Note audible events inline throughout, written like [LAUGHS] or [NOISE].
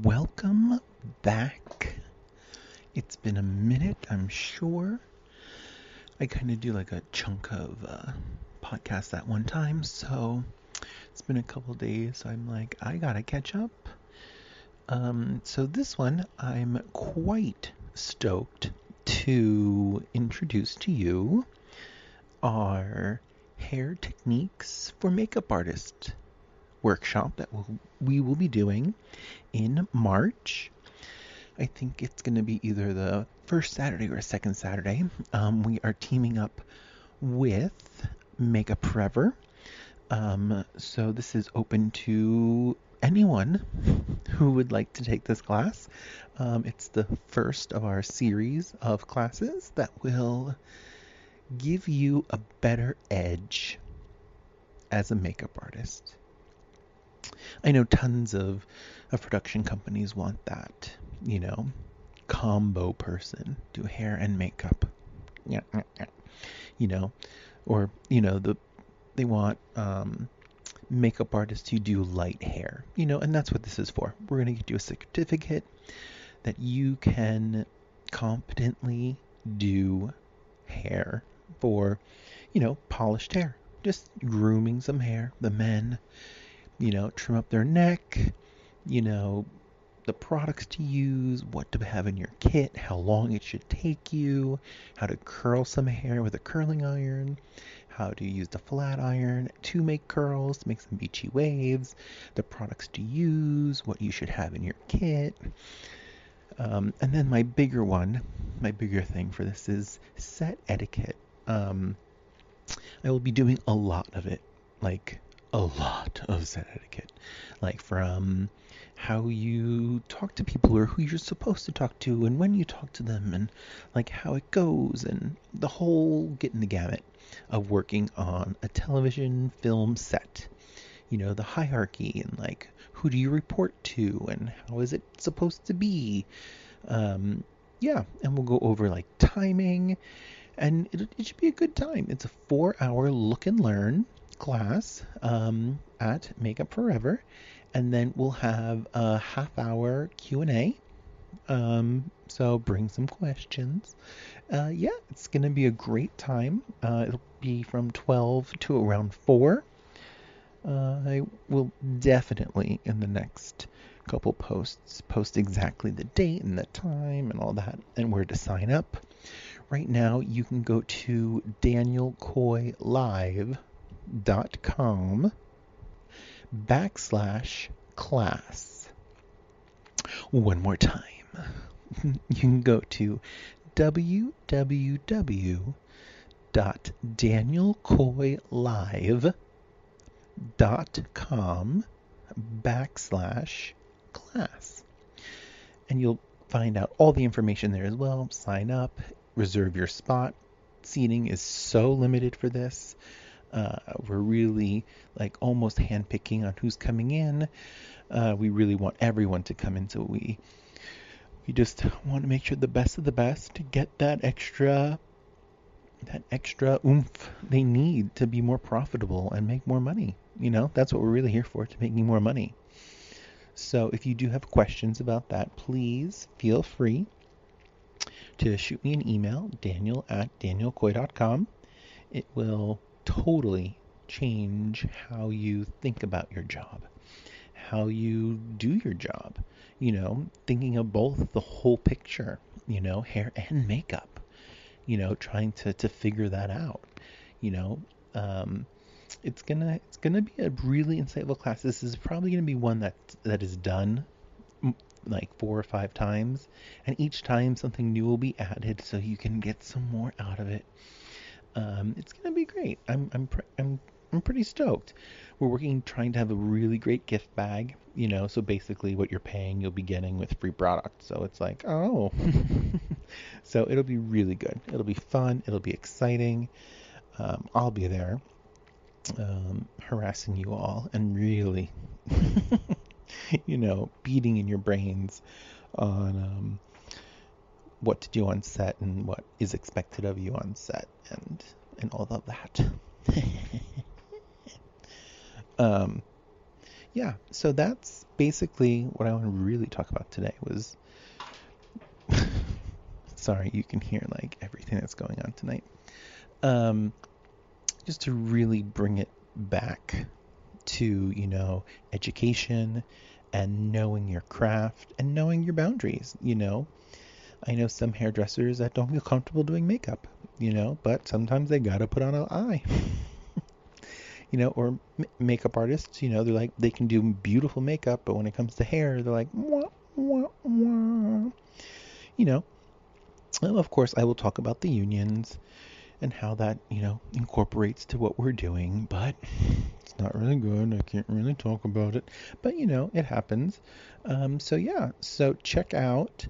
Welcome back. It's been a minute, I'm sure. I kind of do like a chunk of uh, podcasts at one time, so it's been a couple days. So I'm like, I gotta catch up. Um, so this one, I'm quite stoked to introduce to you our hair techniques for makeup artists workshop that we'll, we will be doing in March. I think it's going to be either the first Saturday or second Saturday. Um, we are teaming up with Makeup Forever. Um, so this is open to anyone [LAUGHS] who would like to take this class. Um, it's the first of our series of classes that will give you a better edge as a makeup artist. I know tons of, of production companies want that, you know, combo person, do hair and makeup. Yeah, you know, or you know the they want um, makeup artists to do light hair, you know, and that's what this is for. We're going to get you a certificate that you can competently do hair for, you know, polished hair, just grooming some hair. The men you know, trim up their neck, you know, the products to use, what to have in your kit, how long it should take you, how to curl some hair with a curling iron, how to use the flat iron to make curls, to make some beachy waves, the products to use, what you should have in your kit. Um, and then my bigger one, my bigger thing for this is set etiquette. Um, I will be doing a lot of it, like a lot of [LAUGHS] set etiquette, like from how you talk to people or who you're supposed to talk to and when you talk to them and like how it goes and the whole getting the gamut of working on a television film set. You know, the hierarchy and like who do you report to and how is it supposed to be. Um, yeah, and we'll go over like timing and it, it should be a good time. It's a four hour look and learn class um, at Makeup Forever, and then we'll have a half hour Q and A. Um, so bring some questions. Uh, yeah, it's gonna be a great time. Uh, it'll be from 12 to around 4. Uh, I will definitely in the next couple posts post exactly the date and the time and all that and where to sign up. Right now, you can go to Daniel Coy Live dot com backslash class. One more time. You can go to www.danielcoylive.com backslash class. And you'll find out all the information there as well. Sign up, reserve your spot. Seating is so limited for this. Uh, we're really like almost handpicking on who's coming in. Uh, we really want everyone to come in, so we we just want to make sure the best of the best to get that extra that extra oomph they need to be more profitable and make more money. You know, that's what we're really here for, to making more money. So if you do have questions about that, please feel free to shoot me an email, daniel at danielcoy.com. It will totally change how you think about your job, how you do your job. You know, thinking of both the whole picture, you know, hair and makeup, you know, trying to, to figure that out. You know, um, it's gonna it's gonna be a really insightful class. This is probably gonna be one that that is done like four or five times, and each time something new will be added, so you can get some more out of it um, it's gonna be great. I'm I'm I'm I'm pretty stoked. We're working trying to have a really great gift bag, you know, so basically what you're paying you'll be getting with free product. So it's like, oh. [LAUGHS] so it'll be really good. It'll be fun, it'll be exciting. Um, I'll be there um, harassing you all and really [LAUGHS] you know, beating in your brains on um, what to do on set and what is expected of you on set and and all of that. [LAUGHS] um, yeah, so that's basically what I want to really talk about today. Was [LAUGHS] sorry, you can hear like everything that's going on tonight. Um, just to really bring it back to you know education and knowing your craft and knowing your boundaries, you know. I know some hairdressers that don't feel comfortable doing makeup, you know, but sometimes they got to put on an eye. [LAUGHS] you know, or m- makeup artists, you know, they're like they can do beautiful makeup, but when it comes to hair, they're like wah, wah, wah. You know. Of course, I will talk about the unions and how that, you know, incorporates to what we're doing, but [LAUGHS] it's not really good. I can't really talk about it, but you know, it happens. Um, so yeah, so check out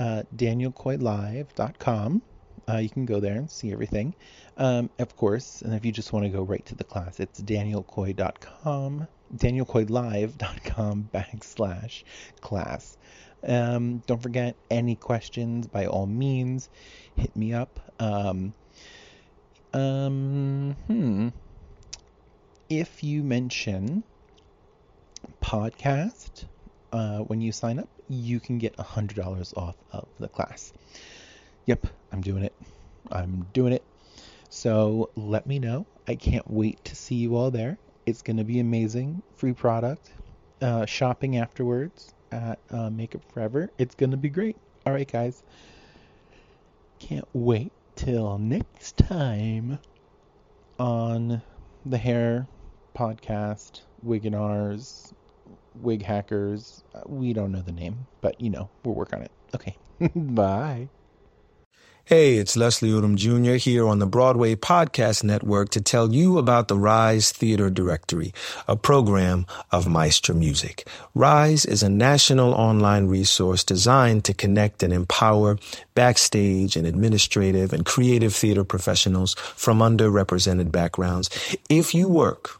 uh, danielcoylive.com. Uh, you can go there and see everything. Um, of course, and if you just want to go right to the class, it's danielcoy.com, danielcoylive.com [LAUGHS] backslash class. Um, don't forget any questions, by all means, hit me up. Um, um, hmm. If you mention podcast uh, when you sign up, you can get $100 off of the class. Yep, I'm doing it. I'm doing it. So let me know. I can't wait to see you all there. It's going to be amazing. Free product. Uh, shopping afterwards at uh, Makeup Forever. It's going to be great. All right, guys. Can't wait till next time on the Hair Podcast, Wiganars, Wig Hackers. Uh, we don't know the name, but you know, we'll work on it. Okay. [LAUGHS] Bye. Hey, it's Leslie Odom Jr. here on the Broadway Podcast Network to tell you about the Rise Theatre Directory, a program of Maestra Music. Rise is a national online resource designed to connect and empower backstage and administrative and creative theater professionals from underrepresented backgrounds. If you work